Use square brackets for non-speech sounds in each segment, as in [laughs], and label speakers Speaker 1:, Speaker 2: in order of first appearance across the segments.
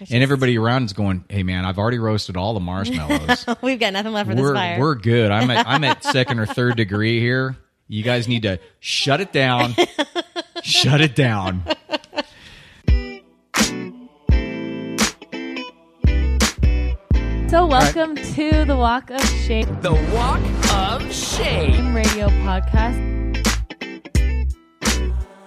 Speaker 1: and everybody around is going, "Hey, man, I've already roasted all the marshmallows. [laughs]
Speaker 2: We've got nothing left for this
Speaker 1: we're
Speaker 2: fire.
Speaker 1: we're good. I'm at I'm at [laughs] second or third degree here. You guys need to shut it down. shut it down.
Speaker 3: So, welcome to the Walk of Shame
Speaker 4: The Walk of Shame.
Speaker 3: radio podcast.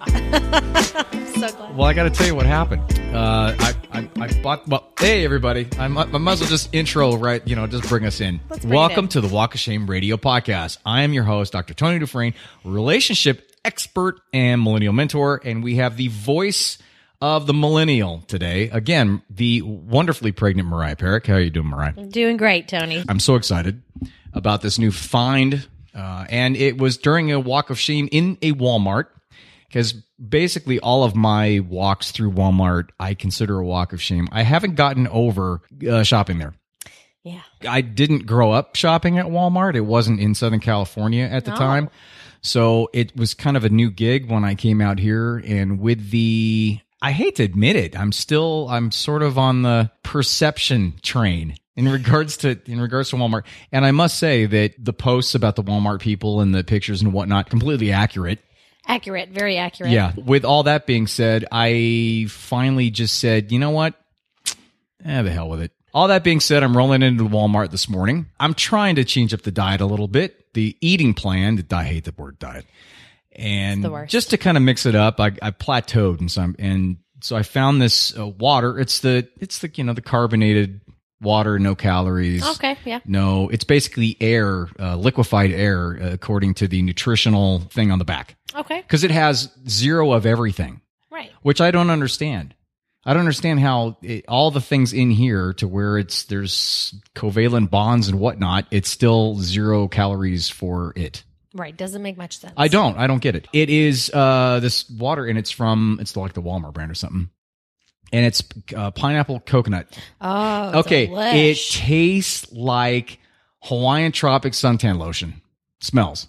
Speaker 3: [laughs]
Speaker 2: so glad.
Speaker 1: Well, I got to tell you what happened. Uh, I, I I bought. Well, hey everybody, I might, I might as well just intro right. You know, just bring us in.
Speaker 2: Let's bring it
Speaker 1: Welcome
Speaker 2: in.
Speaker 1: to the Walk of Shame Radio Podcast. I am your host, Dr. Tony Dufresne, relationship expert and millennial mentor, and we have the voice of the millennial today. Again, the wonderfully pregnant Mariah Perrick. How are you doing, Mariah?
Speaker 2: Doing great, Tony.
Speaker 1: I'm so excited about this new find. Uh, and it was during a walk of shame in a Walmart because basically all of my walks through Walmart I consider a walk of shame. I haven't gotten over uh, shopping there.
Speaker 2: Yeah.
Speaker 1: I didn't grow up shopping at Walmart. It wasn't in Southern California at the
Speaker 2: Oh.
Speaker 1: time. So it was kind of a new gig when I came out here and with the I hate to admit it, I'm still I'm sort of on the perception train in [laughs] regards to in regards to Walmart. And I must say that the posts about the Walmart people and the pictures and whatnot completely accurate.
Speaker 2: Accurate. Very accurate.
Speaker 1: Yeah. With all that being said, I finally just said, you know what? Eh, the hell with it. All that being said, I'm rolling into Walmart this morning. I'm trying to change up the diet a little bit. The eating plan, I hate the word diet. And just to kind of mix it up, I, I plateaued and some, and so I found this uh, water. It's the, it's the, you know, the carbonated water, no calories.
Speaker 2: Okay. Yeah.
Speaker 1: No, it's basically air, uh, liquefied air, uh, according to the nutritional thing on the back
Speaker 2: Okay.
Speaker 1: because it has zero of everything,
Speaker 2: Right.
Speaker 1: which I don't understand. I don't understand how it, all the things in here to where it's there's covalent bonds and whatnot. It's still zero calories for it.
Speaker 2: Right. Doesn't make much sense.
Speaker 1: I don't. I don't get it. It is uh this water and it's from it's like the Walmart brand or something, and it's uh, pineapple coconut.
Speaker 2: Oh.
Speaker 1: okay, it tastes like Hawaiian Tropic suntan lotion. Smells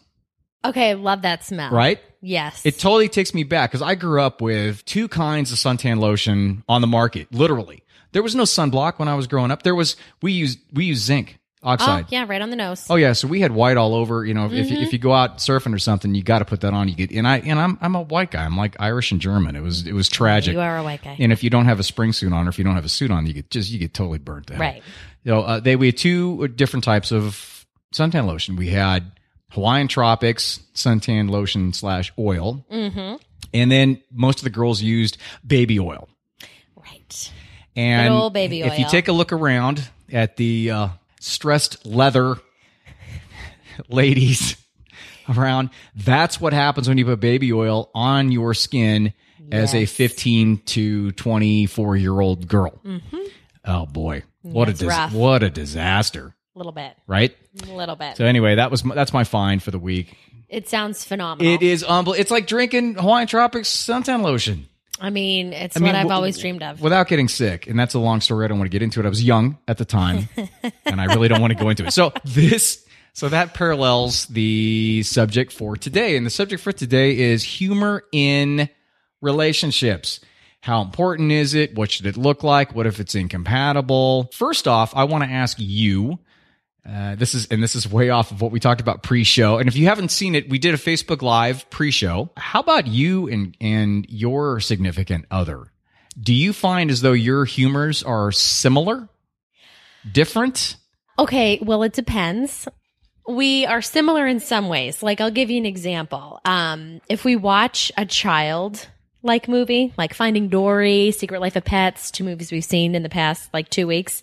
Speaker 2: okay. Love that smell.
Speaker 1: right.
Speaker 2: Yes.
Speaker 1: It totally takes me back because I grew up with two kinds of suntan lotion on the market. Literally, there was no sunblock when I was growing up. There was we used we used zinc
Speaker 2: oh
Speaker 1: oxide.
Speaker 2: yeah. Right on the nose.
Speaker 1: Oh yeah, so we had white all over. You know, if
Speaker 2: Mm-hmm.
Speaker 1: you, if you go out surfing or something, you got to put that on. You get and I and I'm I'm a white guy. I'm like Irish and German. It was it was tragic.
Speaker 2: You are a white guy.
Speaker 1: And if you don't have a spring suit on, or if you don't have a suit on, you get just you get totally burnt. To hell.
Speaker 2: Right.
Speaker 1: You know, uh, they we had two different types of suntan lotion. We had Hawaiian Tropics suntan lotion slash oil,
Speaker 2: Mm-hmm.
Speaker 1: and then most of the girls used baby oil.
Speaker 2: Right.
Speaker 1: And
Speaker 2: Good old baby
Speaker 1: if you take a look around at the uh, stressed leather ladies around, that's what happens when you put baby oil on your skin as a 15 to 24 year old girl. Mm-hmm. Oh boy, what
Speaker 2: That's
Speaker 1: a dis- what a disaster,
Speaker 2: A little bit.
Speaker 1: right?
Speaker 2: A little bit.
Speaker 1: So anyway, that was my, that's my find for the week.
Speaker 2: it sounds phenomenal.
Speaker 1: It is unbelievable. It's like drinking Hawaiian Tropics suntan lotion.
Speaker 2: I mean, it's
Speaker 1: I mean,
Speaker 2: what I've
Speaker 1: w-
Speaker 2: always dreamed of.
Speaker 1: Without getting sick, and that's a long story. I don't want to get into it. I was young at the time, [laughs] and I really don't want to go into it. So this, so that parallels the subject for today, and the subject for today is humor in relationships. How important is it? What should it look like? What if it's incompatible? First off, I want to ask you. Uh, this is and this is way off of what we talked about pre-show. And if you haven't seen it, we did a Facebook Live pre-show. How about you and and your significant other? Do you find as though your humors are similar, different?
Speaker 2: Okay, well, it depends. We are similar in some ways. Like, I'll give you an example. Um, if we watch a child like movie, like Finding Dory, Secret Life of Pets, two movies we've seen in the past like two weeks,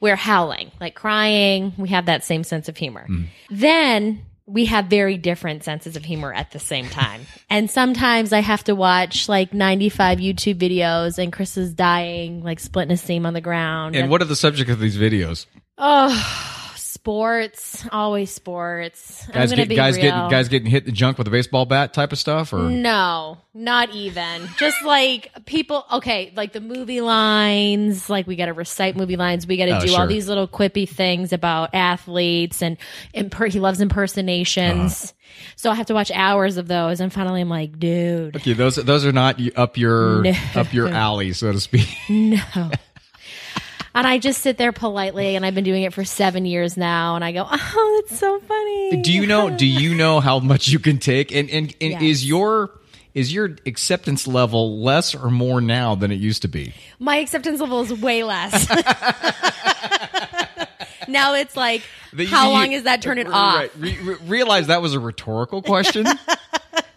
Speaker 2: we're howling, like crying. We have that same sense of humor. Then we have very different senses of humor at the same time. [laughs] and sometimes I have to watch like 95 YouTube videos and Chris is dying, like splitting a seam on the ground.
Speaker 1: And what are the subject of these videos?
Speaker 2: Oh, sports, always sports.
Speaker 1: Guys get
Speaker 2: be
Speaker 1: guys
Speaker 2: real.
Speaker 1: getting guys getting hit in the junk with a baseball bat type of stuff, or
Speaker 2: No, not even. Just like people. Okay, like the movie lines. Like we got to recite movie lines. We got to
Speaker 1: Oh,
Speaker 2: do
Speaker 1: sure.
Speaker 2: all these little quippy things about athletes and imper- he loves impersonations.
Speaker 1: Uh-huh.
Speaker 2: So I have to watch hours of those. And finally, I'm like, dude,
Speaker 1: okay, those those are not up your
Speaker 2: No.
Speaker 1: up your alley, so to speak. [laughs]
Speaker 2: no. [laughs] And I just sit there politely, and I've been doing it for seven years now. And I go, "Oh, that's so funny."
Speaker 1: Do you know? Do you [laughs] know how much you can take? And and, and
Speaker 2: Yes.
Speaker 1: is your is your acceptance level less or more now than it used to be?
Speaker 2: My acceptance level is way less. [laughs] [laughs] now it's like,
Speaker 1: That
Speaker 2: how
Speaker 1: you-
Speaker 2: long is that turn it off?
Speaker 1: Right. Re- re- realize that was a rhetorical question.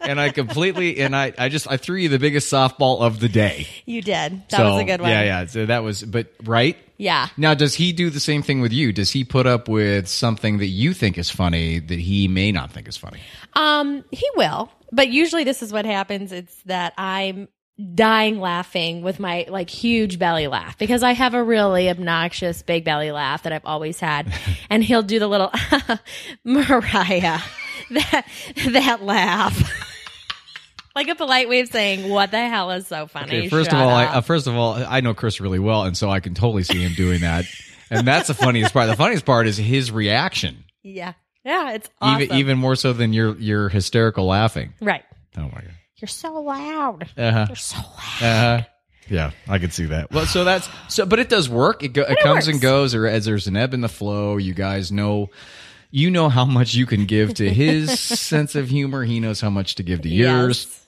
Speaker 1: And I completely and I, I just I threw you the biggest softball of the day.
Speaker 2: You did. That
Speaker 1: so,
Speaker 2: was a good one.
Speaker 1: Yeah, yeah. So that was but right?
Speaker 2: Yeah.
Speaker 1: Now does he do the same thing with you? Does he put up with something that you think is funny that he may not think is funny?
Speaker 2: Um, he will, but usually this is what happens. It's that I'm dying laughing with my like huge belly laugh because I have a really obnoxious big belly laugh that I've always had, [laughs] and he'll do the little [laughs] Mariah [laughs] that that laugh. Like a polite way of saying, "What the hell is so funny?"
Speaker 1: Okay, first
Speaker 2: Shut
Speaker 1: of all, I, uh, first of all, I know Chris really well, and so I can totally see him doing that. and that's the funniest part. The funniest part is his reaction,
Speaker 2: yeah, yeah, it's awesome.
Speaker 1: even even more so than your your hysterical laughing.
Speaker 2: right.
Speaker 1: Oh my god.
Speaker 2: You're so loud.
Speaker 1: Uh huh.
Speaker 2: You're so loud.
Speaker 1: Uh huh. Yeah, I could see that. Well, so that's so, but it does work. It, go, it, comes and goes, or as there's an ebb and the flow. You guys know, you know how much you can give to his [laughs] sense of humor. He knows how much to give to yours.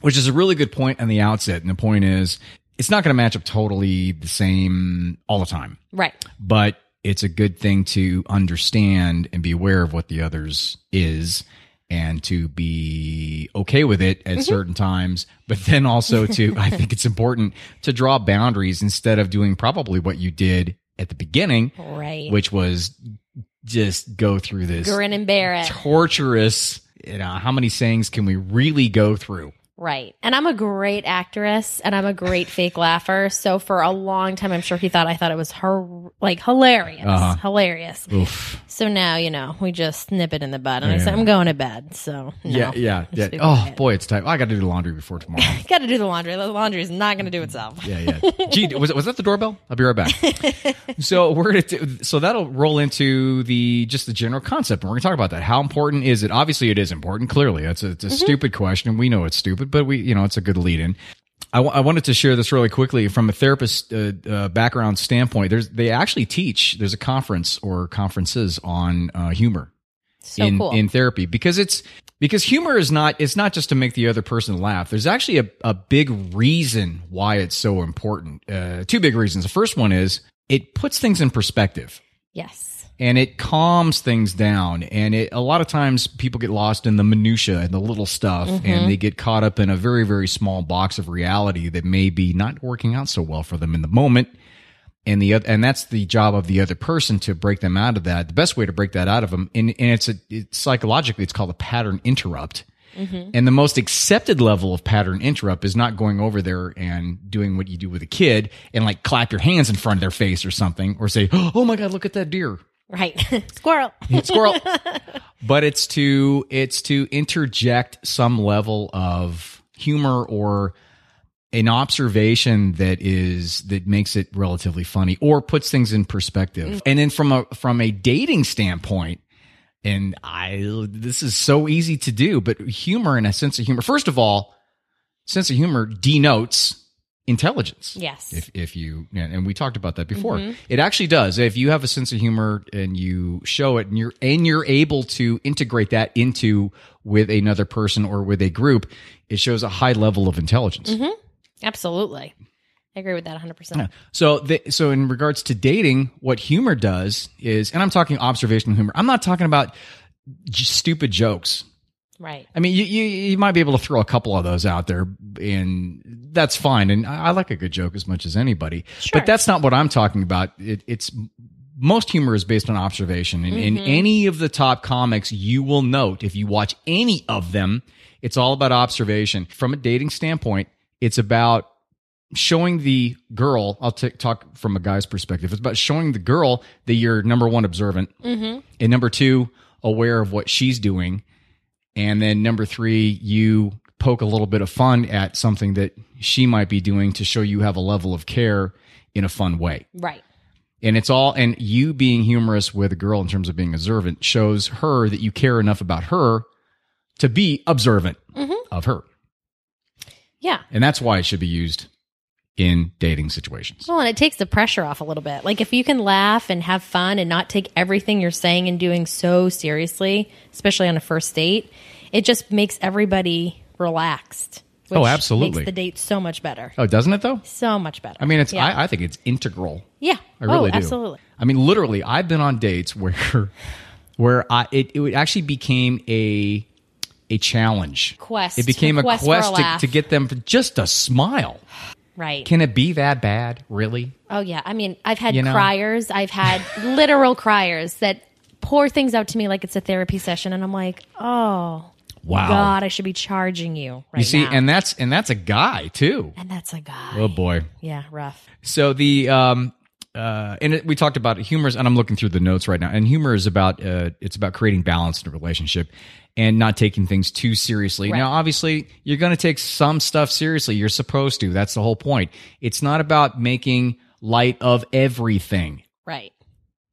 Speaker 1: Which is a really good point on the outset. And the point is, it's not going to match up totally the same all the time,
Speaker 2: Right.
Speaker 1: but it's a good thing to understand and be aware of what the others is and to be okay with it at mm-hmm. certain times. But then also to, [laughs] I think it's important to draw boundaries instead of doing probably what you did at the beginning,
Speaker 2: Right.
Speaker 1: which was just go through this
Speaker 2: Grin and bear it.
Speaker 1: torturous, you know, how many sayings can we really go through?
Speaker 2: Right. And I'm a great actress and I'm a great fake laugher. So for a long time, I'm sure he thought I thought it was her like hilarious.
Speaker 1: Uh-huh.
Speaker 2: Hilarious.
Speaker 1: Oof.
Speaker 2: So now, you know, we just nip it in the bud. And I said, I'm going to bed. So no.
Speaker 1: Yeah, yeah, yeah. Oh
Speaker 2: quiet.
Speaker 1: boy, it's time. I got to do the laundry before tomorrow. [laughs]
Speaker 2: Got to do the laundry. The laundry is not going to do itself.
Speaker 1: yeah, yeah. Gee, [laughs] was was that the doorbell? I'll be right back. [laughs] so we're gonna do, so that'll roll into the just the general concept, and we're gonna talk about that. How important is it? Obviously, it is important. Clearly, it's a, it's a stupid question. We know it's stupid, but we you know it's a good lead in. I, w- I wanted to share this really quickly from a therapist uh, uh, background standpoint. There's they actually teach. There's a conference or conferences on uh, humor
Speaker 2: So
Speaker 1: in
Speaker 2: cool.
Speaker 1: in therapy because it's because humor is not it's not just to make the other person laugh. There's actually a, a big reason why it's so important. Uh, two big reasons. The first one is it puts things in perspective
Speaker 2: yes.
Speaker 1: And it calms things down. And it a lot of times people get lost in the minutia and the little stuff, and mm-hmm. they get caught up in a very very small box of reality that may be not working out so well for them in the moment and the and that's the job of the other person to break them out of that. The best way to break that out of them, and, and it's a it's psychologically, it's called a pattern interrupt. Mm-hmm. And the most accepted level of pattern interrupt is not going over there and doing what you do with a kid and like clap your hands in front of their face or something, or say, [gasps] "Oh my god, look at that deer."
Speaker 2: Right. [laughs] Squirrel.
Speaker 1: Mm, squirrel. [laughs] but it's to it's to interject some level of humor or an observation that is that makes it relatively funny or puts things in perspective. Mm. And then from a from a dating standpoint, and I this is so easy to do, but humor and a sense of humor. First of all, sense of humor denotes intelligence.
Speaker 2: Yes.
Speaker 1: If if you and we talked about that before. Mm-hmm. It actually does. If you have a sense of humor and you show it and you're and you're able to integrate that into with another person or with a group, it shows a high level of intelligence. Mm-hmm.
Speaker 2: Absolutely. I agree with that 100%.
Speaker 1: So, the, so in regards to dating, what humor does is, and I'm talking observational humor. I'm not talking about j- stupid jokes.
Speaker 2: Right.
Speaker 1: I mean, you, you you might be able to throw a couple of those out there, and that's fine. And I, I like a good joke as much as anybody.
Speaker 2: Sure.
Speaker 1: But that's not what I'm talking about. It, it's most humor is based on observation, and in mm-hmm. any of the top comics, you will note if you watch any of them, it's all about observation. From a dating standpoint, it's about showing the girl. I'll t- talk from a guy's perspective. It's about showing the girl that you're number one observant, mm-hmm. and number two aware of what she's doing and then number three, you poke a little bit of fun at something that she might be doing to show you have a level of care in a fun way.
Speaker 2: Right.
Speaker 1: And it's all, and you being humorous with a girl in terms of being observant shows her that you care enough about her to be observant mm-hmm. of her.
Speaker 2: Yeah.
Speaker 1: And that's why it should be used in dating situations.
Speaker 2: Well, and it takes the pressure off a little bit. Like if you can laugh and have fun and not take everything you're saying and doing so seriously, especially on a first date, it just makes everybody relaxed. Oh, which
Speaker 1: Oh, absolutely.
Speaker 2: Makes the date so much better.
Speaker 1: Oh, doesn't it though?
Speaker 2: So much better.
Speaker 1: I mean, it's
Speaker 2: yeah.
Speaker 1: I, I think it's integral.
Speaker 2: yeah.
Speaker 1: I really
Speaker 2: oh,
Speaker 1: do.
Speaker 2: absolutely.
Speaker 1: I mean, literally, I've been on dates where [laughs] where I it, it actually became a a challenge.
Speaker 2: Quest.
Speaker 1: It became a
Speaker 2: Quest
Speaker 1: quest, to, to get them just a smile.
Speaker 2: Right.
Speaker 1: Can it be that bad? Really?
Speaker 2: Oh yeah, I mean, I've had
Speaker 1: You know?
Speaker 2: criers. I've had [laughs] literal criers that pour things out to me like it's a therapy session, and I'm like, oh
Speaker 1: Wow.
Speaker 2: God, I should be charging you right
Speaker 1: you see,
Speaker 2: now.
Speaker 1: and that's and that's a guy too.
Speaker 2: and that's a guy.
Speaker 1: Oh boy.
Speaker 2: Yeah, rough.
Speaker 1: So the um uh and it, we talked about humor and I'm looking through the notes right now and humor is about uh it's about creating balance in a relationship and not taking things too seriously.
Speaker 2: Right.
Speaker 1: Now obviously you're going to take some stuff seriously. You're supposed to. That's the whole point. It's not about making light of everything.
Speaker 2: Right.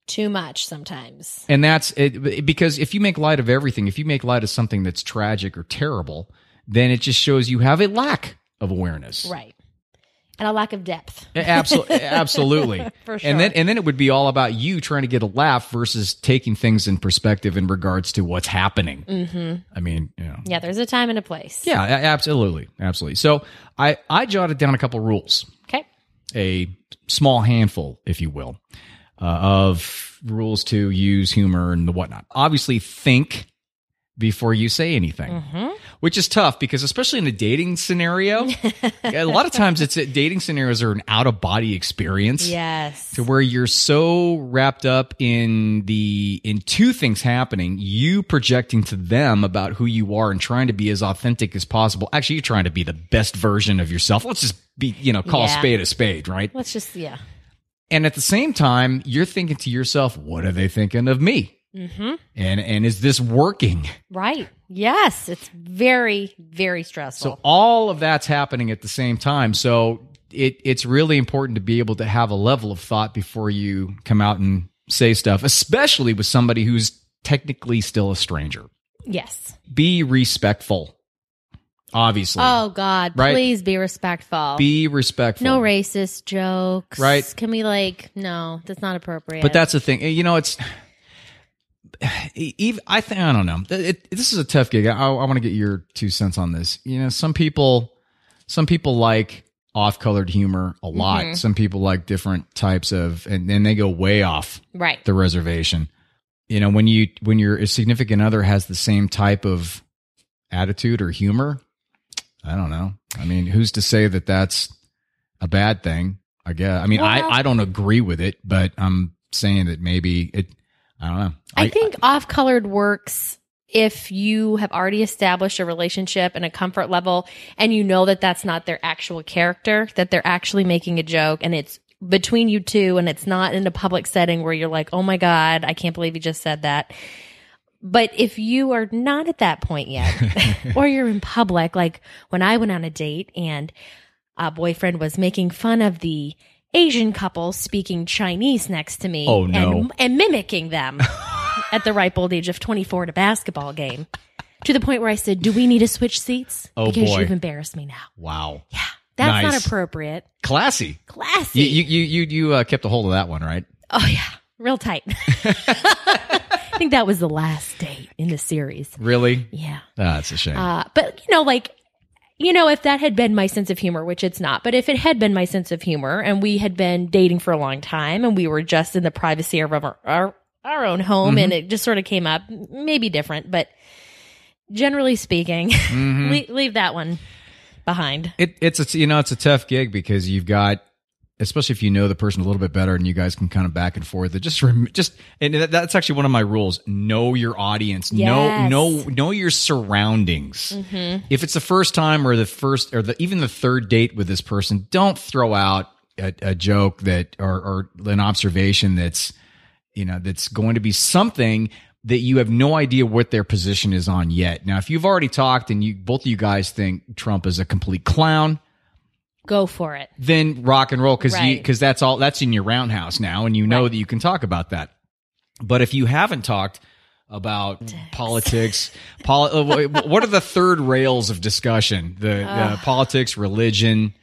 Speaker 2: Too much sometimes.
Speaker 1: And that's it, because if you make light of everything, if you make light of something that's tragic or terrible, then it just shows you have a lack of awareness.
Speaker 2: Right. And a lack of depth.
Speaker 1: Absolutely, [laughs] absolutely.
Speaker 2: For sure.
Speaker 1: And then and then it would be all about you trying to get a laugh versus taking things in perspective in regards to what's happening. Mm-hmm. I mean, you know.
Speaker 2: Yeah, there's a time and a place.
Speaker 1: Yeah, absolutely, absolutely. So I I jotted down a couple rules,
Speaker 2: Okay.
Speaker 1: a small handful, if you will, uh, of rules to use humor and the whatnot. Obviously, think before you say anything,
Speaker 2: Mm-hmm.
Speaker 1: which is tough because especially in a dating scenario, [laughs] a lot of times it's dating scenarios are an out of body experience
Speaker 2: Yes.
Speaker 1: to where you're so wrapped up in the in two things happening you projecting to them about who you are and trying to be as authentic as possible actually you're trying to be the best version of yourself let's just be you know call a spade a spade right
Speaker 2: Let's just yeah.
Speaker 1: and at the same time you're thinking to yourself what are they thinking of me
Speaker 2: Mm-hmm.
Speaker 1: and and is this working
Speaker 2: Right. Yes. It's very, very stressful.
Speaker 1: So all of that's happening at the same time. So it it's really important to be able to have a level of thought before you come out and say stuff, especially with somebody who's technically still a stranger.
Speaker 2: yes.
Speaker 1: Be respectful. Obviously.
Speaker 2: Oh God,
Speaker 1: Right.
Speaker 2: please be respectful.
Speaker 1: Be respectful.
Speaker 2: no racist jokes.
Speaker 1: Right.
Speaker 2: Can we like no, that's not appropriate.
Speaker 1: But that's the thing. You know, it's [sighs] even I think I don't know. It, this is a tough gig. I, I want to get your two cents on this. You know, some people, some people like off-colored humor a lot.
Speaker 2: Mm-hmm.
Speaker 1: Some people like different types of, and then they go way off
Speaker 2: right.
Speaker 1: the reservation. You know, when you when your significant other has the same type of attitude or humor, I don't know. I mean, who's to say that that's a bad thing? I guess. I mean,
Speaker 2: Well-
Speaker 1: I I don't agree with it, but I'm saying that maybe it. I don't know.
Speaker 2: I, think off colored works if you have already established a relationship and a comfort level and you know that that's not their actual character, that they're actually making a joke and it's between you two and it's not in a public setting where you're like, oh my God, I can't believe you just said that. But if you are not at that point yet, [laughs] [laughs] or you're in public, like when I went on a date and a boyfriend was making fun of the Asian couple speaking Chinese next to me
Speaker 1: Oh, no.
Speaker 2: and, and mimicking them [laughs] at the ripe old age of 24 at a basketball game to the point where I said, Do we need to switch seats?
Speaker 1: Oh,
Speaker 2: because
Speaker 1: boy.
Speaker 2: you've embarrassed me now.
Speaker 1: wow,
Speaker 2: Yeah, that's not appropriate.
Speaker 1: classy.
Speaker 2: Classy.
Speaker 1: You you you you, uh, kept a hold of that one, right?
Speaker 2: oh, yeah, real tight. [laughs] I think that was the last date in the series.
Speaker 1: Really?
Speaker 2: Yeah.
Speaker 1: That's a shame.
Speaker 2: Uh, but you know, like, you know, if that had been my sense of humor, which it's not, but if it had been my sense of humor and we had been dating for a long time and we were just in the privacy of our, our, our own home and mm-hmm. it just sort of came up, maybe different, but generally speaking, [laughs] mm-hmm. leave, leave that one behind.
Speaker 1: It, it's a you know it's a tough gig because you've got especially if you know the person a little bit better and you guys can kind of back and forth. It just rem- just and that, that's actually one of my rules. Know your audience. Know
Speaker 2: Yes.
Speaker 1: know know know your surroundings. Mm-hmm. If it's the first time or the first or the even the third date with this person, don't throw out a, a joke that or, or an observation that's you know that's going to be something that you have no idea what their position is on yet. Now, if you've already talked and you both of you guys think Trump is a complete clown,
Speaker 2: Go for it.
Speaker 1: then rock and roll because you
Speaker 2: Right.
Speaker 1: because that's all that's in your roundhouse now, and you know
Speaker 2: Right.
Speaker 1: that you can talk about that. But if you haven't talked about politics, poli- uh, what are the third rails of discussion? The uh, politics, religion.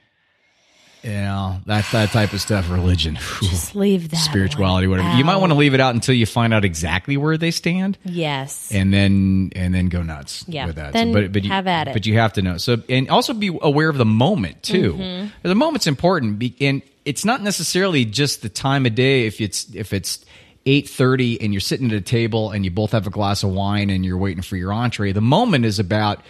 Speaker 1: Yeah, that that type of stuff, religion, [sighs]
Speaker 2: Just leave that.
Speaker 1: spirituality, whatever. You might want to leave it out until you find out exactly where they stand,
Speaker 2: Yes.
Speaker 1: and then and then go nuts
Speaker 2: Yeah,
Speaker 1: with that.
Speaker 2: then
Speaker 1: but but you,
Speaker 2: have at it.
Speaker 1: But you have to know. So and also be aware of the moment too.
Speaker 2: Mm-hmm.
Speaker 1: The moment's important, be- and it's not necessarily just the time of day. If it's if it's eight thirty and you're sitting at a table and you both have a glass of wine and you're waiting for your entree, the moment is about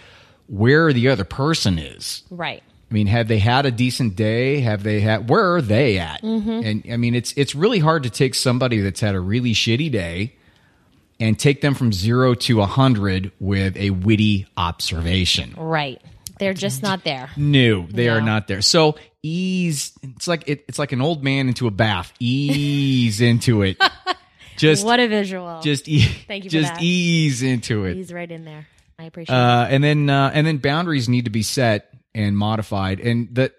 Speaker 1: where the other person is.
Speaker 2: right.
Speaker 1: I mean, have they had a decent day? Have they had? Where are they at?
Speaker 2: Mm-hmm.
Speaker 1: And I mean, it's it's really hard to take somebody that's had a really shitty day and take them from zero to a hundred with a witty observation.
Speaker 2: Right. They're just not there.
Speaker 1: No, they are not there. So ease. It's like it, it's like an old man into a bath. Ease [laughs] into it. Just
Speaker 2: What a visual.
Speaker 1: just e-
Speaker 2: Thank you for
Speaker 1: just ease into it.
Speaker 2: He's right in there. I appreciate it.
Speaker 1: Uh, and then uh, and then boundaries need to be set and modified, and that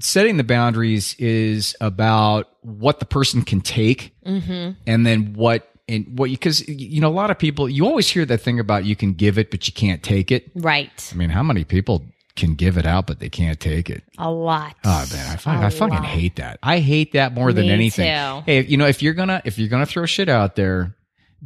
Speaker 1: setting the boundaries is about what the person can take,
Speaker 2: Mm-hmm.
Speaker 1: and then what and what you because you know a lot of people you always hear that thing about you can give it but you can't take it.
Speaker 2: Right.
Speaker 1: I mean, how many people can give it out but they can't take it?
Speaker 2: A lot.
Speaker 1: Oh man, I, fuck,
Speaker 2: A
Speaker 1: I fucking hate that. I hate that more than anything.
Speaker 2: too.
Speaker 1: Hey, you know, if you're gonna if you're gonna throw shit out there,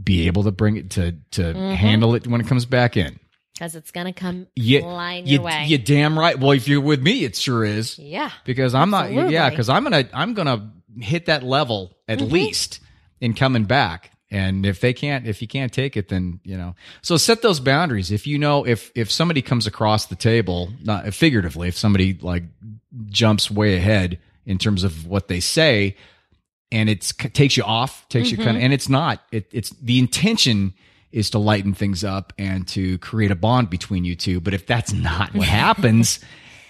Speaker 1: be able to bring it to to
Speaker 2: Mm-hmm.
Speaker 1: handle it when it comes back in.
Speaker 2: Because it's going to come
Speaker 1: You,
Speaker 2: flying
Speaker 1: you,
Speaker 2: your way.
Speaker 1: you damn right. Well, if you're with me, it sure is
Speaker 2: yeah.
Speaker 1: because I'm not. Yeah, because I'm gonna I'm gonna hit that level at
Speaker 2: Mm-hmm.
Speaker 1: least in coming back. And if they can't, if you can't take it, then you know. So set those boundaries. If you know, if if somebody comes across the table, not figuratively, if somebody like jumps way ahead in terms of what they say, and it's takes you off, takes you kind of, and it's not. It, it's the intention is to lighten things up and to create a bond between you two. But if that's not what [laughs] happens,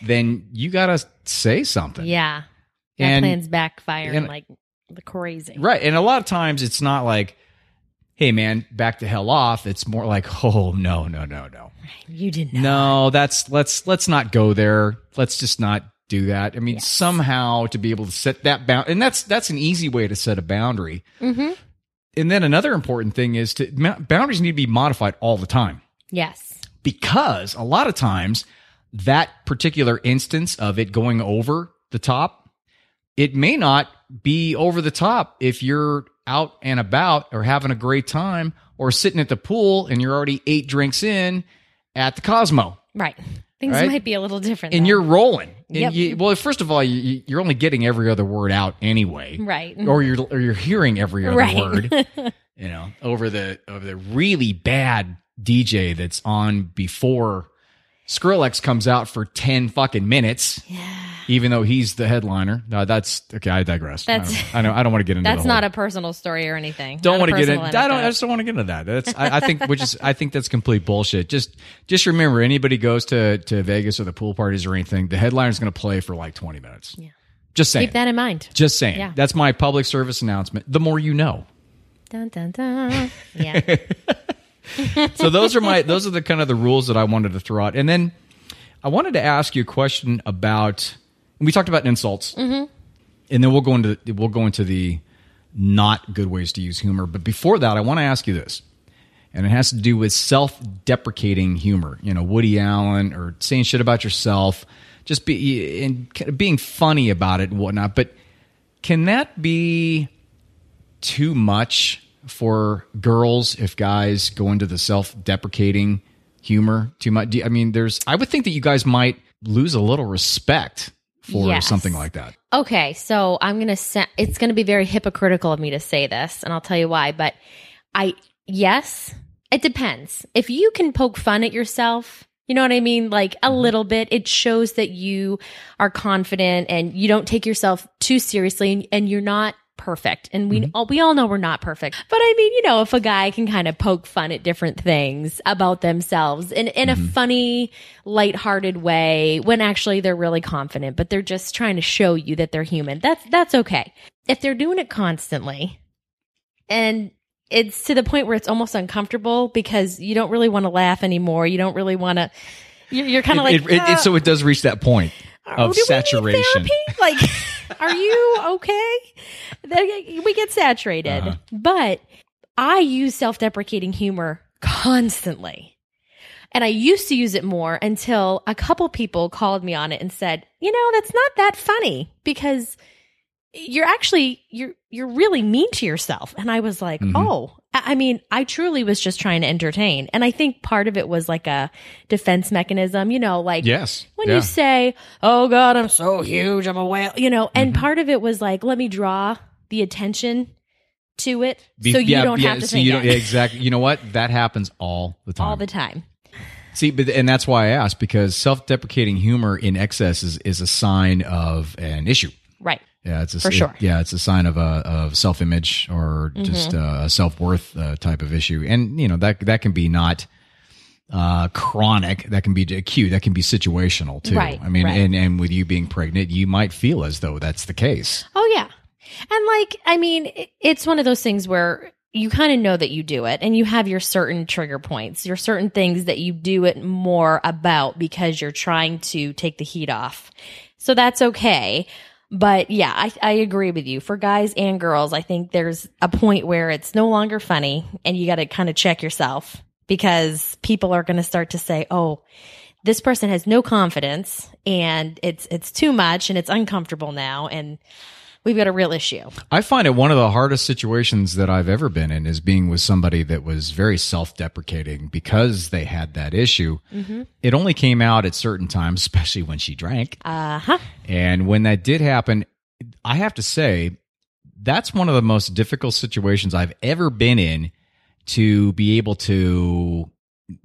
Speaker 1: then you gotta say something.
Speaker 2: Yeah. That
Speaker 1: And-
Speaker 2: plan's backfiring
Speaker 1: and-
Speaker 2: like the crazy.
Speaker 1: Right. And a lot of times it's not like, hey man, back the hell off. It's more like, [laughs] oh no, no, no, no.
Speaker 2: You did not.
Speaker 1: No, that's let's let's not go there. Let's just not do that. I mean, somehow to be able to set that bound, and that's that's an easy way to set a boundary.
Speaker 2: Mm-hmm.
Speaker 1: And then another important thing is to boundaries need to be modified all the time
Speaker 2: Yes.
Speaker 1: because a lot of times that particular instance of it going over the top, it may not be over the top if you're out and about or having a great time or sitting at the pool and you're already eight drinks in at the Cosmo
Speaker 2: Right. Things
Speaker 1: Right?
Speaker 2: might be a little different.
Speaker 1: and
Speaker 2: then.
Speaker 1: you're rolling. And
Speaker 2: Yep.
Speaker 1: you, well, first of all, you, you're only getting every other word out anyway,
Speaker 2: right.
Speaker 1: or you're or you're hearing every other
Speaker 2: Right.
Speaker 1: word. [laughs] you know, over the over the really bad DJ that's on before Skrillex comes out for ten fucking minutes. Even though he's the headliner, no, that's okay. I digress. I
Speaker 2: That's-
Speaker 1: don't- I know. I don't want to get into.
Speaker 2: That's not a personal story or anything.
Speaker 1: Don't
Speaker 2: want
Speaker 1: to get in. I don't. I just don't want to get into that. That's. I, I think. Which is. I think that's complete bullshit. Just. Just remember, anybody goes to to Vegas or the pool parties or anything, the headliner's going to play for like twenty minutes.
Speaker 2: Yeah.
Speaker 1: Just saying.
Speaker 2: Keep that in mind.
Speaker 1: Just saying.
Speaker 2: Yeah.
Speaker 1: That's my public service announcement. The more you know.
Speaker 2: Dun, dun, dun. Yeah. [laughs] [laughs]
Speaker 1: so those are my those are the kind of the rules that I wanted to throw out. And then I wanted to ask you a question about we talked about insults, mm-hmm. and then we'll go into we'll go into the not good ways to use humor. But before that, I want to ask you this, and it has to do with self-deprecating humor. You know, Woody Allen or saying shit about yourself, just be and kind of being funny about it and whatnot. But can that be too much for girls if guys go into the self-deprecating humor too much? Do I mean, there's I would think that you guys might lose a little respect for
Speaker 2: Yes.
Speaker 1: something like that.
Speaker 2: Okay, so I'm gonna say it's gonna be very hypocritical of me to say this, and I'll tell you why. But I, yes, it depends. If you can poke fun at yourself, you know what I mean, like a mm-hmm. little bit, it shows that you are confident and you don't take yourself too seriously, and, and you're not perfect. And we all we all know we're not perfect. But I mean, you know, if a guy can kind of poke fun at different things about themselves in in a funny, lighthearted way when actually they're really confident, but they're just trying to show you that they're human. That's that's okay. If they're doing it constantly and it's to the point where it's almost uncomfortable because you don't really want to laugh anymore. You don't really want to you're, you're kind of like
Speaker 1: It- it- it-
Speaker 2: "Ah,
Speaker 1: so it does reach that point
Speaker 2: oh,
Speaker 1: of
Speaker 2: do we need
Speaker 1: saturation.
Speaker 2: Like, [laughs] are you [laughs] okay? We get saturated.
Speaker 1: Uh-huh.
Speaker 2: But I use self deprecating humor constantly. And I used to use it more until a couple people called me on it and said, you know, that's not that funny because you're actually you're you're really mean to yourself and i was like
Speaker 1: Mhm.
Speaker 2: oh I mean, I truly was just trying to entertain. And I think part of it was like a defense mechanism, you know, like
Speaker 1: Yes.
Speaker 2: when
Speaker 1: Yeah.
Speaker 2: you say, Oh God, I'm so huge, I'm a whale, you know, and
Speaker 1: Mhm.
Speaker 2: part of it was like, let me draw the attention to it
Speaker 1: Be-
Speaker 2: so you
Speaker 1: yeah,
Speaker 2: don't
Speaker 1: yeah,
Speaker 2: have to
Speaker 1: so
Speaker 2: think
Speaker 1: you don't, exactly. You know what? That happens all the time.
Speaker 2: all the time.
Speaker 1: See, but and that's why I asked because self-deprecating humor in excess is is a sign of an issue.
Speaker 2: Right.
Speaker 1: Yeah, it's a,
Speaker 2: For
Speaker 1: it-
Speaker 2: sure. Mm-hmm.
Speaker 1: yeah, it's a sign of a of self image or just uh, a self worth uh, type of issue, and you know that that can be not uh, chronic. That can be acute. That can be situational too.
Speaker 2: Right,
Speaker 1: I mean,
Speaker 2: right.
Speaker 1: and and with you being pregnant, you might feel as though that's the case.
Speaker 2: Oh yeah. And like, I mean, it's one of those things where you kind of know that you do it and you have your certain trigger points, your certain things that you do it more about because you're trying to take the heat off. So that's okay. But yeah, I, I agree with you. For guys and girls, I think there's a point where it's no longer funny and you got to kind of check yourself because people are going to start to say, oh, this person has no confidence and it's, it's too much and it's uncomfortable now. And we've got a real issue.
Speaker 1: I find it one of the hardest situations that I've ever been in is being with somebody that was very self deprecating because they had that issue.
Speaker 2: Mm-hmm.
Speaker 1: It only came out at certain times, [laughs] especially when she drank.
Speaker 2: Uh huh.
Speaker 1: And when that did happen, I have to say, that's one of the most difficult situations I've ever been in to be able to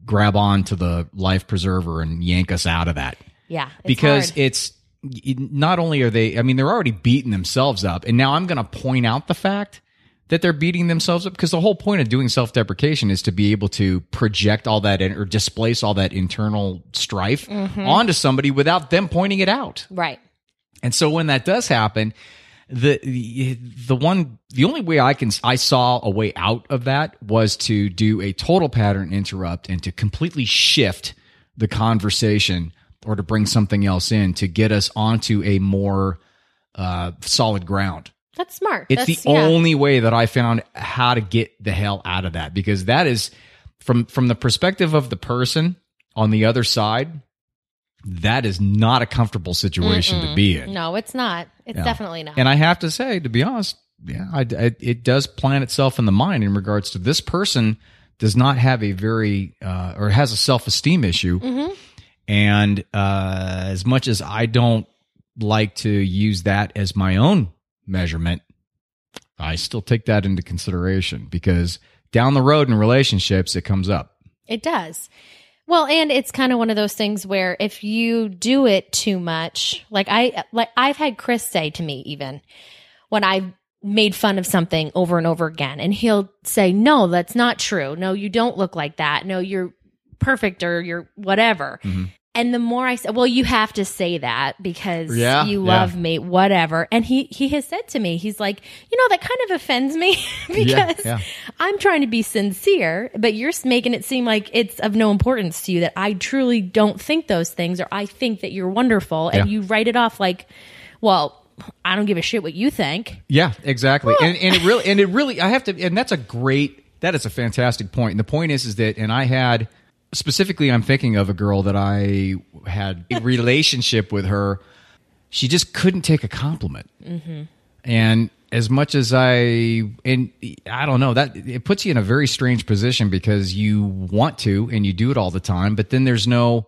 Speaker 1: grab on to the life preserver and yank us out of that.
Speaker 2: Yeah. it's
Speaker 1: because
Speaker 2: hard.
Speaker 1: it's not only are they, I mean, they're already beating themselves up. And now I'm going to point out the fact that they're beating themselves up because the whole point of doing self deprecation is to be able to project all that in, or displace all that internal strife mm-hmm. onto somebody without them pointing it out.
Speaker 2: right.
Speaker 1: And so when that does happen, the the the one the only way I can I saw a way out of that was to do a total pattern interrupt and to completely shift the conversation or to bring something else in to get us onto a more uh, solid ground.
Speaker 2: That's smart.
Speaker 1: It's
Speaker 2: That's,
Speaker 1: the
Speaker 2: yeah.
Speaker 1: only way that I found how to get the hell out of that because that is from from the perspective of the person on the other side. That is not a comfortable situation to be in.
Speaker 2: No, it's not. It's
Speaker 1: Yeah.
Speaker 2: definitely not.
Speaker 1: And I have to say, to be honest, yeah, I, I- it does plant itself in the mind in regards to this person does not have a very uh, or has a self esteem issue,
Speaker 2: Mhm.
Speaker 1: And uh, as much as I don't like to use that as my own measurement, I still take that into consideration because down the road in relationships, it comes up.
Speaker 2: It does. Well, and it's kind of one of those things where if you do it too much, like I like I've had Chris say to me even when I've made fun of something over and over again and he'll say, "No, that's not true. No, you don't look like that. No, you're perfect or you're whatever."
Speaker 1: Mhm.
Speaker 2: And the more I say, "Well, you have to say that because
Speaker 1: Yeah,
Speaker 2: you
Speaker 1: yeah.
Speaker 2: love me, whatever." And he he has said to me, he's like, "You know, that kind of offends me [laughs] because
Speaker 1: yeah.
Speaker 2: I'm trying to be sincere, but you're making it seem like it's of no importance to you that I truly don't think those things or I think that you're wonderful and
Speaker 1: Yeah.
Speaker 2: you write it off like, well, I don't give a shit what you think.
Speaker 1: Yeah, exactly. And and it really and it really I have to and that's a great that is a fantastic point. And the point is is that and I had specifically I'm thinking of a girl that I had a [laughs] relationship with her. She just couldn't take a compliment. Mm-hmm. And as much as I and I don't know that it puts you in a very strange position because you want to and you do it all the time, but then there's no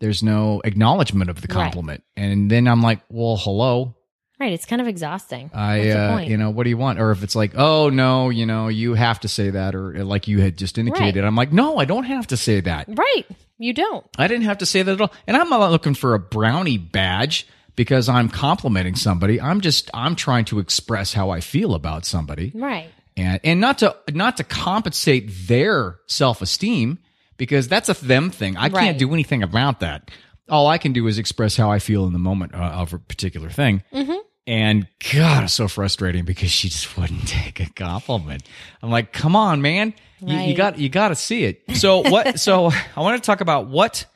Speaker 1: there's no acknowledgement of the
Speaker 2: Right.
Speaker 1: compliment. And then I'm like, well, hello,
Speaker 2: Right. It's kind of exhausting.
Speaker 1: I, uh,
Speaker 2: point?
Speaker 1: you know, what do you want? Or if it's like, oh no, you know, you have to say that, or like you had just indicated,
Speaker 2: Right.
Speaker 1: I'm like, no, I don't have to say that.
Speaker 2: right. You don't.
Speaker 1: I didn't have to say that at all. And I'm not looking for a brownie badge because I'm complimenting somebody. I'm just, I'm trying to express how I feel about somebody,
Speaker 2: Right.
Speaker 1: and and not to not to compensate their self esteem because that's a them thing. I
Speaker 2: Right.
Speaker 1: can't do anything about that. All I can do is express how I feel in the moment uh, of a particular thing.
Speaker 2: Mm-hmm.
Speaker 1: And God, it's so frustrating because she just wouldn't [laughs] take a compliment. I'm like, come on, man, you, you got you got to see it. So what? [laughs] so I want to talk about what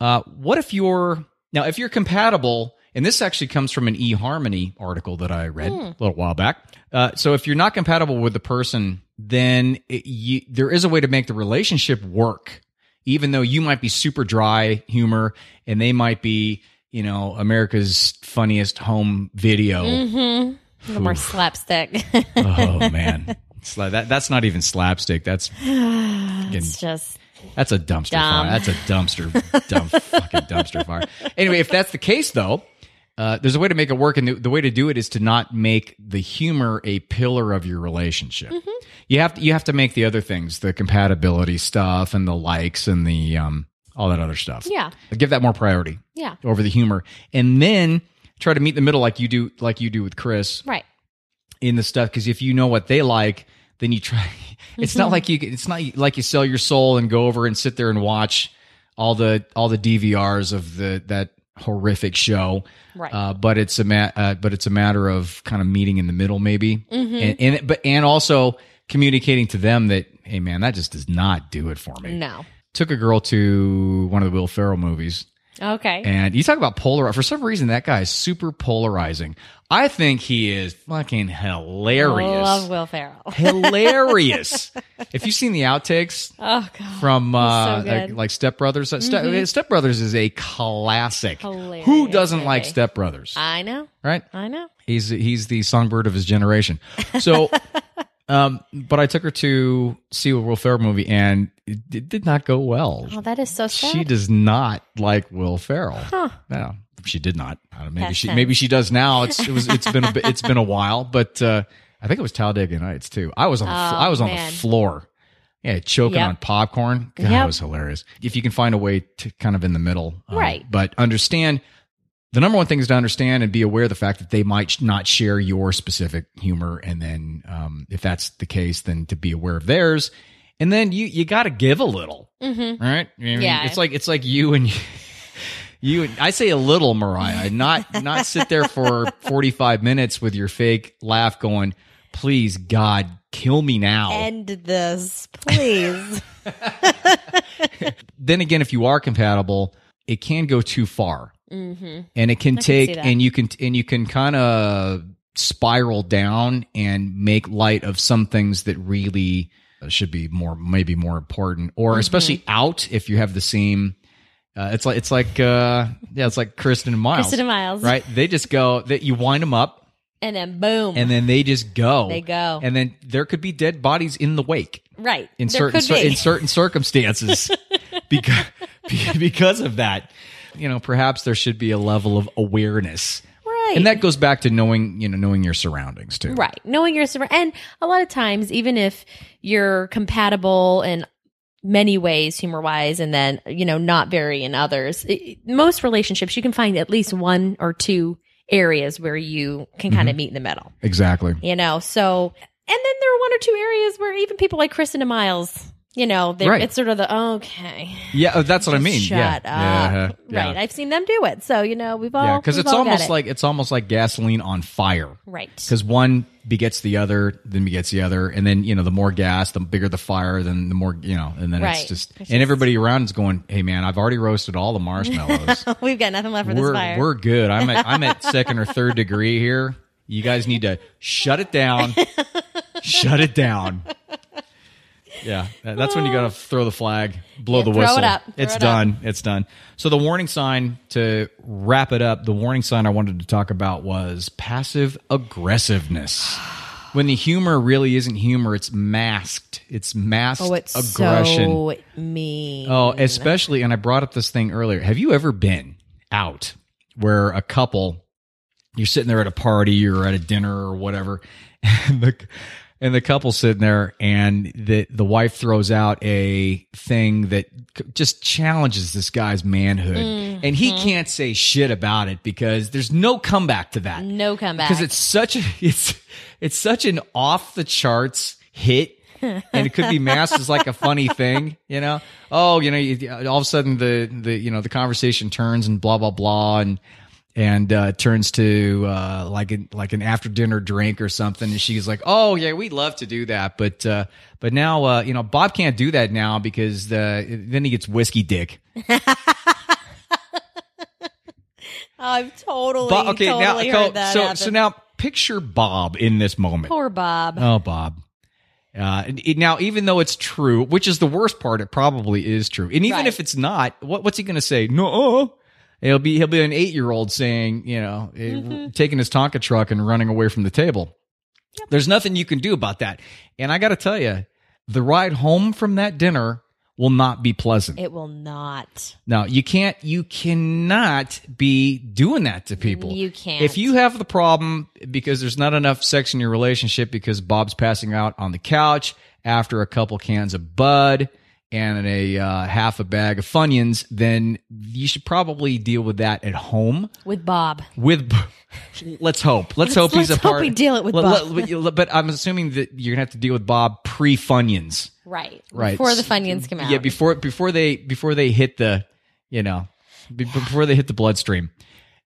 Speaker 1: uh, what if you're now if you're compatible, and this actually comes from an eHarmony article that I read a little while back. Uh, so if you're not compatible with the person, then it, you, there is a way to make the relationship work, even though you might be super dry humor and they might be, you know, America's funniest home video.
Speaker 2: A little more slapstick.
Speaker 1: oh [laughs] man. That that's not even slapstick. That's [sighs]
Speaker 2: it's just
Speaker 1: that's a dumpster
Speaker 2: Dumb.
Speaker 1: fire. That's a dumpster dumb fucking dumpster fire. Anyway, if that's the case though, uh, there's a way to make it work, and the, the way to do it is to not make the humor a pillar of your relationship.
Speaker 2: Mm-hmm.
Speaker 1: You have to you have to make the other things, the compatibility stuff, and the likes, and the um, all that other stuff.
Speaker 2: yeah,
Speaker 1: give that more priority
Speaker 2: yeah,
Speaker 1: over the humor, and then try to meet the middle, like you do, like you do with Chris
Speaker 2: right.
Speaker 1: in the stuff. Because if you know what they like, then you try. [laughs] It's
Speaker 2: Mm-hmm.
Speaker 1: not like you. It's not like you sell your soul and go over and sit there and watch all the all the DVRs of the that horrific show.
Speaker 2: Right.
Speaker 1: Uh, but it's a ma- uh, but it's a matter of kind of meeting in the middle, maybe,
Speaker 2: Mm-hmm.
Speaker 1: and, and but and also communicating to them that hey man, that just does not do it for me.
Speaker 2: No.
Speaker 1: Took a girl to one of the Will Ferrell movies.
Speaker 2: Okay.
Speaker 1: And you talk about polar. For some reason, that guy is super polarizing. I think he is fucking hilarious.
Speaker 2: Love Will Ferrell. [laughs]
Speaker 1: hilarious. if you've seen the outtakes
Speaker 2: Oh god.
Speaker 1: from uh,
Speaker 2: so. Mm-hmm.
Speaker 1: like, like Step Brothers, uh, Step, Step Brothers is a classic.
Speaker 2: Hilarious
Speaker 1: Who doesn't like
Speaker 2: movie.
Speaker 1: Step Brothers?
Speaker 2: I know.
Speaker 1: right?
Speaker 2: I know.
Speaker 1: He's he's the songbird of his generation. So, [laughs] um, but I took her to see a Will Ferrell movie, and it, it did not go well.
Speaker 2: Oh, that is so sad.
Speaker 1: She does not like Will Ferrell.
Speaker 2: Huh.
Speaker 1: No, she did not. I don't know, maybe
Speaker 2: That's
Speaker 1: she maybe she does now. It's it was it's been a it's been a while, but uh, I think it was Talladega Nights too. I was on the
Speaker 2: Oh,
Speaker 1: I was on
Speaker 2: man.
Speaker 1: the floor. Yeah, choking
Speaker 2: Yep.
Speaker 1: on popcorn. God,
Speaker 2: Yep.
Speaker 1: that was hilarious. If you can find a way to kind of in the middle, um,
Speaker 2: Right.
Speaker 1: But understand the number one thing is to understand and be aware of the fact that they might not share your specific humor, and then um, if that's the case, then to be aware of theirs, and then you you got to give a little,
Speaker 2: Mm-hmm.
Speaker 1: right? I mean,
Speaker 2: Yeah.
Speaker 1: it's like it's like you and. [laughs] You, and- I say a little, Mariah, not not sit there for [laughs] forty five minutes with your fake laugh, going, "Please, God, kill me now."
Speaker 2: End this, please. [laughs]
Speaker 1: then again, if you are compatible, it can go too far,
Speaker 2: mm-hmm.
Speaker 1: and it can
Speaker 2: can
Speaker 1: take,
Speaker 2: see that.
Speaker 1: and you can, and you can kind of spiral down and make light of some things that really should be more, maybe more important, or
Speaker 2: Mm-hmm.
Speaker 1: especially out if you have the same. Uh, it's like it's like uh, yeah, it's like Kristen and Miles,
Speaker 2: Kristen and Miles.
Speaker 1: right? They just go that you wind them up,
Speaker 2: And then boom.
Speaker 1: and then they just go.
Speaker 2: They go.
Speaker 1: and then there could be dead bodies in the wake
Speaker 2: right.
Speaker 1: in
Speaker 2: There
Speaker 1: certain
Speaker 2: could be.
Speaker 1: in certain circumstances [laughs] because [laughs] because of that. You know, perhaps there should be a level of awareness,
Speaker 2: right.
Speaker 1: and that goes back to knowing you know knowing your surroundings too.
Speaker 2: Right. Knowing your surround and a lot of times, even if you're compatible in many ways, humor wise, and then, you know, not very in others, it, most relationships, you can find at least one or two areas where you can kind of mm-hmm. meet in the middle,
Speaker 1: Exactly.
Speaker 2: you know? So, and then there are one or two areas where even people like Kristen and Miles, you know, they're,
Speaker 1: Right.
Speaker 2: it's sort of the, okay.
Speaker 1: Yeah, uh, that's what I mean.
Speaker 2: Shut
Speaker 1: yeah.
Speaker 2: up.
Speaker 1: Yeah.
Speaker 2: Right. I've seen them do it. So, you know, we've all,
Speaker 1: Yeah, because it's almost
Speaker 2: it.
Speaker 1: like it's almost like gasoline on fire.
Speaker 2: right.
Speaker 1: Because one begets the other, then begets the other, and then you know the more gas, the bigger the fire, then the more you know, and then it's just
Speaker 2: It's
Speaker 1: and everybody around is going, "Hey man, I've already roasted all the marshmallows. [laughs]
Speaker 2: We've got nothing left for this
Speaker 1: we're
Speaker 2: fire.
Speaker 1: we're good. I'm at I'm at second or third degree here. You guys need to shut it down. [laughs] shut it down. Yeah, that's when you got to ah. throw the flag, blow
Speaker 2: Yeah,
Speaker 1: the
Speaker 2: throw it
Speaker 1: whistle.
Speaker 2: up. Throw
Speaker 1: It's
Speaker 2: it up.
Speaker 1: done. It's done. So the warning sign to wrap it up, the warning sign I wanted to talk about was passive aggressiveness. [sighs] When the humor really isn't humor, it's masked. It's masked
Speaker 2: oh, it's
Speaker 1: aggression.
Speaker 2: so mean.
Speaker 1: Oh, especially, and I brought up this thing earlier. Have you ever been out where a couple, you're sitting there at a party or at a dinner or whatever, [laughs] and the and the couple sitting there, and the the wife throws out a thing that just challenges this guy's manhood, mm-hmm. and he can't say shit about it because there's no comeback to that.
Speaker 2: No comeback.
Speaker 1: because it's such a [laughs] it's it's such an off the charts hit. And it could be masked as like a funny [laughs] thing you know? Oh you know all of a sudden the the you know the conversation turns and blah blah blah. And and uh, turns to uh, like an like an after dinner drink or something and she's like oh yeah we'd love to do that but uh, but now uh, you know Bob can't do that now because uh, then he gets whiskey dick [laughs]
Speaker 2: I've totally,
Speaker 1: Bob, okay
Speaker 2: totally
Speaker 1: now
Speaker 2: heard that
Speaker 1: so
Speaker 2: happen.
Speaker 1: so now picture Bob in this moment
Speaker 2: Poor Bob.
Speaker 1: Oh, Bob. Uh, and it- now, even though it's true, which is the worst part, it probably is true. And even
Speaker 2: Right.
Speaker 1: if it's not, what, what's he going to say? No, he'll be he'll be an eight year old saying, you know, eh,
Speaker 2: Mm-hmm.
Speaker 1: taking his Tonka truck and running away from the table. There's nothing you can do about that. And I got to tell you, the ride home from that dinner will not be pleasant.
Speaker 2: It will not.
Speaker 1: No, you can't, you cannot be doing that to people.
Speaker 2: You can't.
Speaker 1: If you have the problem because there's not enough sex in your relationship because Bob's passing out on the couch after a couple cans of Bud and a uh, half a bag of Funyuns, then you should probably deal with that at home
Speaker 2: with Bob.
Speaker 1: with. [laughs] Let's hope. Let's, hope he's
Speaker 2: let's
Speaker 1: a
Speaker 2: hope we deal it with Bob.
Speaker 1: but- but I'm assuming that you're gonna have to deal with Bob pre Funyuns.
Speaker 2: Right.
Speaker 1: Right.
Speaker 2: Before the Funyuns come out.
Speaker 1: Yeah, before before they before they hit the, you know, before they hit the bloodstream.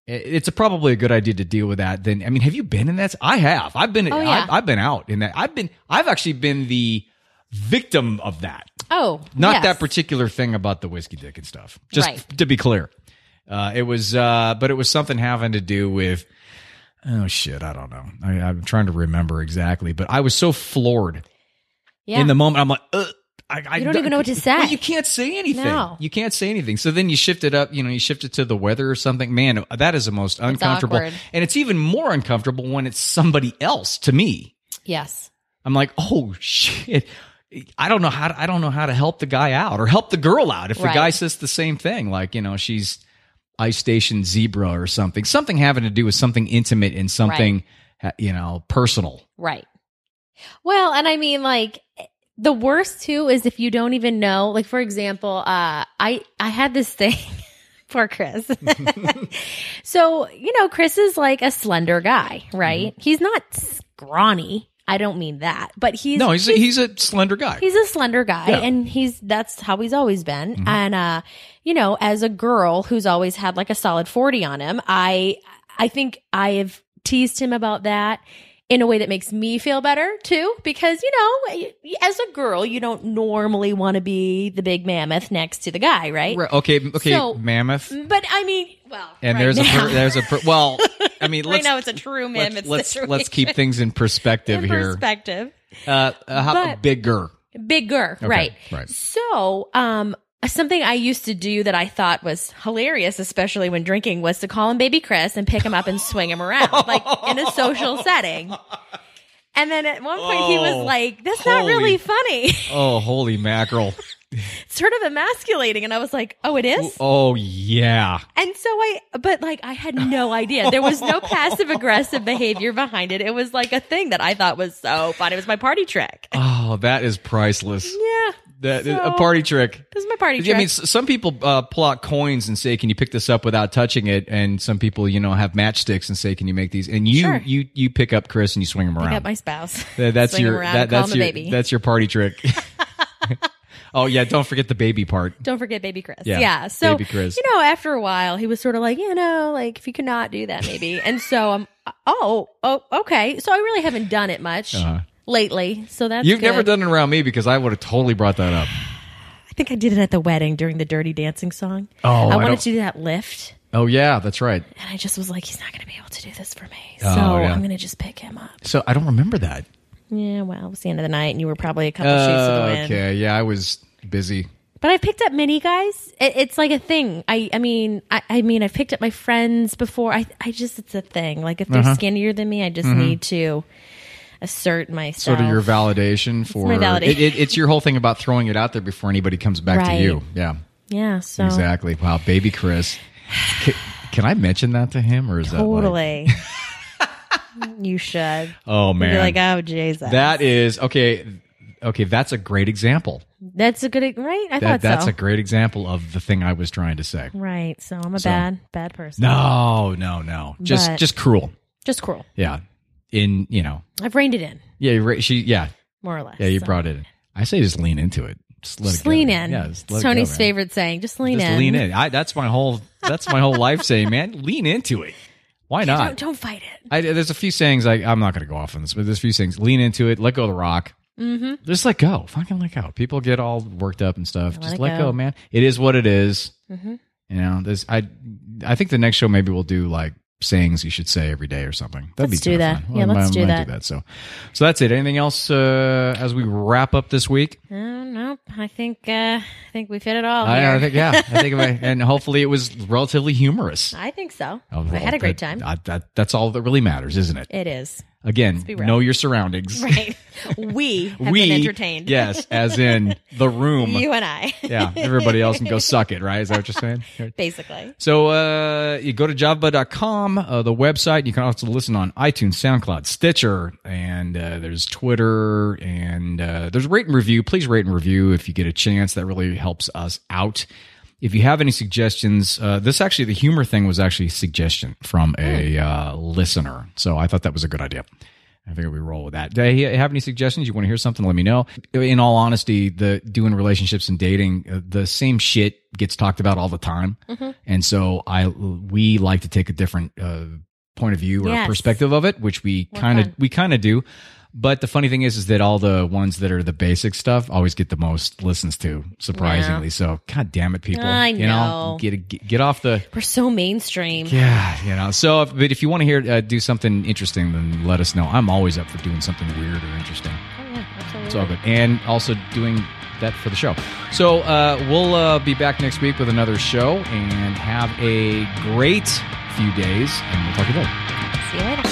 Speaker 1: It's a, probably a good idea to deal with that. Then I mean, have you been in that? I have. I've been.
Speaker 2: Oh, yeah.
Speaker 1: I've, I've been out in that. I've been. I've actually been the victim of that.
Speaker 2: Oh,
Speaker 1: Not
Speaker 2: yes.
Speaker 1: that particular thing about the whiskey dick and stuff. Just
Speaker 2: Right.
Speaker 1: to be clear, uh, it was. Uh, but it was something having to do with. Oh shit! I don't know. I, I'm trying to remember exactly, but I was so floored
Speaker 2: Yeah.
Speaker 1: in the moment. I'm like, Ugh, I, I
Speaker 2: You don't even know what to say.
Speaker 1: Well, you can't say anything.
Speaker 2: No.
Speaker 1: You can't say anything. So then you shift it up. You know, you shift it to the weather or something. Man, that is the most uncomfortable,
Speaker 2: awkward.
Speaker 1: and it's even more uncomfortable when it's somebody else. To me,
Speaker 2: yes.
Speaker 1: I'm like, oh shit. I don't know how to, I don't know how to help the guy out or help the girl out if the
Speaker 2: Right.
Speaker 1: guy says the same thing. Like, you know, she's ice station zebra or something, something having to do with something intimate and something, ha- you know, personal.
Speaker 2: Right. Well, and I mean, like, the worst too is if you don't even know. Like, for example, uh, I I had this thing. [laughs] Poor Chris. [laughs] so you know, Chris is like a slender guy, right? He's not scrawny. I don't mean that, but he's
Speaker 1: no, he's a, he's a slender guy.
Speaker 2: he's a slender guy
Speaker 1: Yeah.
Speaker 2: and he's that's how he's always been
Speaker 1: Mm-hmm.
Speaker 2: and uh you know as a girl who's always had like a solid 40 on him i i think i have teased him about that in a way that makes me feel better too because you know as a girl you don't normally want to be the big mammoth next to the guy right
Speaker 1: okay, okay,
Speaker 2: So-
Speaker 1: mammoth.
Speaker 2: but i mean well
Speaker 1: And
Speaker 2: right
Speaker 1: there's a per, there's a per, well, [laughs] I mean, [laughs]
Speaker 2: right
Speaker 1: let's
Speaker 2: now it's a true
Speaker 1: let's
Speaker 2: mammoth
Speaker 1: let's, let's keep things in perspective
Speaker 2: in
Speaker 1: here.
Speaker 2: perspective
Speaker 1: Uh, uh, how
Speaker 2: But-
Speaker 1: bigger?
Speaker 2: bigger right
Speaker 1: right.
Speaker 2: so um something i used to do that i thought was hilarious especially when drinking was to call him baby chris and pick him up and swing him around like in a social [laughs] setting and then at one point he
Speaker 1: Oh,
Speaker 2: was like that's not really funny
Speaker 1: Oh, holy mackerel! [laughs] [laughs]
Speaker 2: sort of emasculating and i was like oh it is
Speaker 1: Oh yeah.
Speaker 2: and so i but like i had no idea there was no [laughs] passive aggressive behavior behind it it was like a thing that i thought was so fun it was my party trick
Speaker 1: Oh, that is priceless.
Speaker 2: yeah
Speaker 1: That
Speaker 2: So-
Speaker 1: a party trick.
Speaker 2: this is my party trick.
Speaker 1: I mean, some people uh, pull out coins and say, "Can you pick this up without touching it?" And some people, you know, have matchsticks and say, "Can you make these?" And you,
Speaker 2: Sure.
Speaker 1: you, you pick up Chris and you swing him
Speaker 2: I
Speaker 1: around.
Speaker 2: got my spouse.
Speaker 1: That- that's
Speaker 2: Swing
Speaker 1: your
Speaker 2: around,
Speaker 1: that, that's your
Speaker 2: baby.
Speaker 1: that's your party trick. [laughs] oh yeah, don't forget the baby part.
Speaker 2: Don't forget baby Chris.
Speaker 1: Yeah,
Speaker 2: Yeah. So,
Speaker 1: baby Chris.
Speaker 2: you know, after a while, he was sort of like, you know, like if you could not do that, maybe. [laughs] and so I'm, oh, oh, okay. So I really haven't done it much
Speaker 1: Uh-huh.
Speaker 2: lately. So that's
Speaker 1: You've never done it around me because I would have totally brought that up. [sighs]
Speaker 2: I think I did it at the wedding during the Dirty Dancing song.
Speaker 1: Oh,
Speaker 2: I
Speaker 1: I
Speaker 2: wanted
Speaker 1: don't-
Speaker 2: to do that lift.
Speaker 1: Oh yeah, that's right.
Speaker 2: And I just was like, he's not going to be able to do this for me.
Speaker 1: Oh,
Speaker 2: so
Speaker 1: yeah.
Speaker 2: I'm going to just pick him up.
Speaker 1: So I don't remember that.
Speaker 2: Yeah, well, it was the end of the night and you were probably a couple shades to the wind.
Speaker 1: okay, yeah, I was busy.
Speaker 2: But I've picked up many guys. It, it's like a thing. I, I mean, I, I mean, I've picked up my friends before. I, I just, it's a thing. Like if they're
Speaker 1: Uh-huh.
Speaker 2: skinnier than me, I just need to assert myself.
Speaker 1: Sort of your validation for
Speaker 2: my validation.
Speaker 1: It, it, it's your whole thing about throwing it out there before anybody comes back to you. Yeah,
Speaker 2: yeah. So
Speaker 1: exactly. Wow, baby Chris. Can, can I mention that to him, or is that like,
Speaker 2: totally. [laughs] you should.
Speaker 1: oh man, You'd
Speaker 2: Be like, oh Jesus.
Speaker 1: that is okay. Okay, that's a great example.
Speaker 2: that's a good right. I
Speaker 1: That
Speaker 2: thought
Speaker 1: that's
Speaker 2: so.
Speaker 1: a great example of the thing I was trying to say.
Speaker 2: right. So I'm a
Speaker 1: So-
Speaker 2: bad, bad person.
Speaker 1: No, no, no. Just
Speaker 2: But-
Speaker 1: just cruel.
Speaker 2: just cruel.
Speaker 1: Yeah. In you know.
Speaker 2: I've reined it in
Speaker 1: Yeah. you're. She. Yeah.
Speaker 2: more or less.
Speaker 1: Yeah. You
Speaker 2: So.
Speaker 1: brought it in. I say just lean into it. Just let
Speaker 2: Just
Speaker 1: it go.
Speaker 2: lean in.
Speaker 1: Yeah.
Speaker 2: It's
Speaker 1: it go,
Speaker 2: Tony's
Speaker 1: man.
Speaker 2: favorite saying. Just lean
Speaker 1: Just
Speaker 2: in.
Speaker 1: lean in. I, that's my whole. That's my whole life saying, man. Lean into it. Why
Speaker 2: Don't,
Speaker 1: not?
Speaker 2: don't fight it.
Speaker 1: I, there's a few sayings. I, I'm not going to go off on this, but there's a few things. Lean into it. Let go of the rock. Mm-hmm. Just let go. Fucking let go. People get all worked up and stuff.
Speaker 2: Let
Speaker 1: Just let go.
Speaker 2: go.
Speaker 1: man. It is what it is.
Speaker 2: Mm-hmm.
Speaker 1: You know, this. I. I think the next show maybe we'll do like sayings you should say every day or something. That'd
Speaker 2: Let's
Speaker 1: be
Speaker 2: do that. Yeah, let's
Speaker 1: I
Speaker 2: do
Speaker 1: might
Speaker 2: that.
Speaker 1: So, so that's it. Anything else uh, as we wrap up this week?
Speaker 2: Uh, no, I think uh, I think we fit it all.
Speaker 1: I, I think yeah. I think, I, [laughs] and hopefully it was relatively humorous.
Speaker 2: I think so.
Speaker 1: Oh,
Speaker 2: I had a great time.
Speaker 1: that- that- that's all that really matters, isn't it?
Speaker 2: it is
Speaker 1: Again, know your surroundings. [laughs]
Speaker 2: right. we have
Speaker 1: we
Speaker 2: been entertained.
Speaker 1: Yes, as in the room. [laughs]
Speaker 2: you and I.
Speaker 1: yeah, everybody else can go suck it, right? Is that what you're saying? [laughs]
Speaker 2: Basically.
Speaker 1: So uh, you go to java.com, uh, the website. You can also listen on iTunes, SoundCloud, Stitcher, and uh, there's Twitter, and uh, there's rate and review. Please rate and review if you get a chance. That really helps us out. If you have any suggestions, uh, this actually, the humor thing was actually a suggestion from a uh, listener. So I thought that was a good idea. I figured we roll with that. Do you have any suggestions? You want to hear something? Let me know. In all honesty, the doing relationships and dating, uh, the same shit gets talked about all the time, and so I we like to take a different uh, point of view or
Speaker 2: Yes.
Speaker 1: perspective of it, which we kind of we kind of do. But the funny thing is, is that all the ones that are the basic stuff always get the most listens to, surprisingly. So, god damn it, people!
Speaker 2: I
Speaker 1: You know,
Speaker 2: know.
Speaker 1: get get, get off the
Speaker 2: We're so mainstream.
Speaker 1: yeah, you know. So, if, but if you want to hear uh, do something interesting, then let us know. I'm always up for doing something weird or interesting.
Speaker 2: Oh, yeah, absolutely.
Speaker 1: It's all good, and also doing that for the show. So, uh, we'll uh, be back next week with another show, and have a great few days, and we'll talk to you later.
Speaker 2: See you later.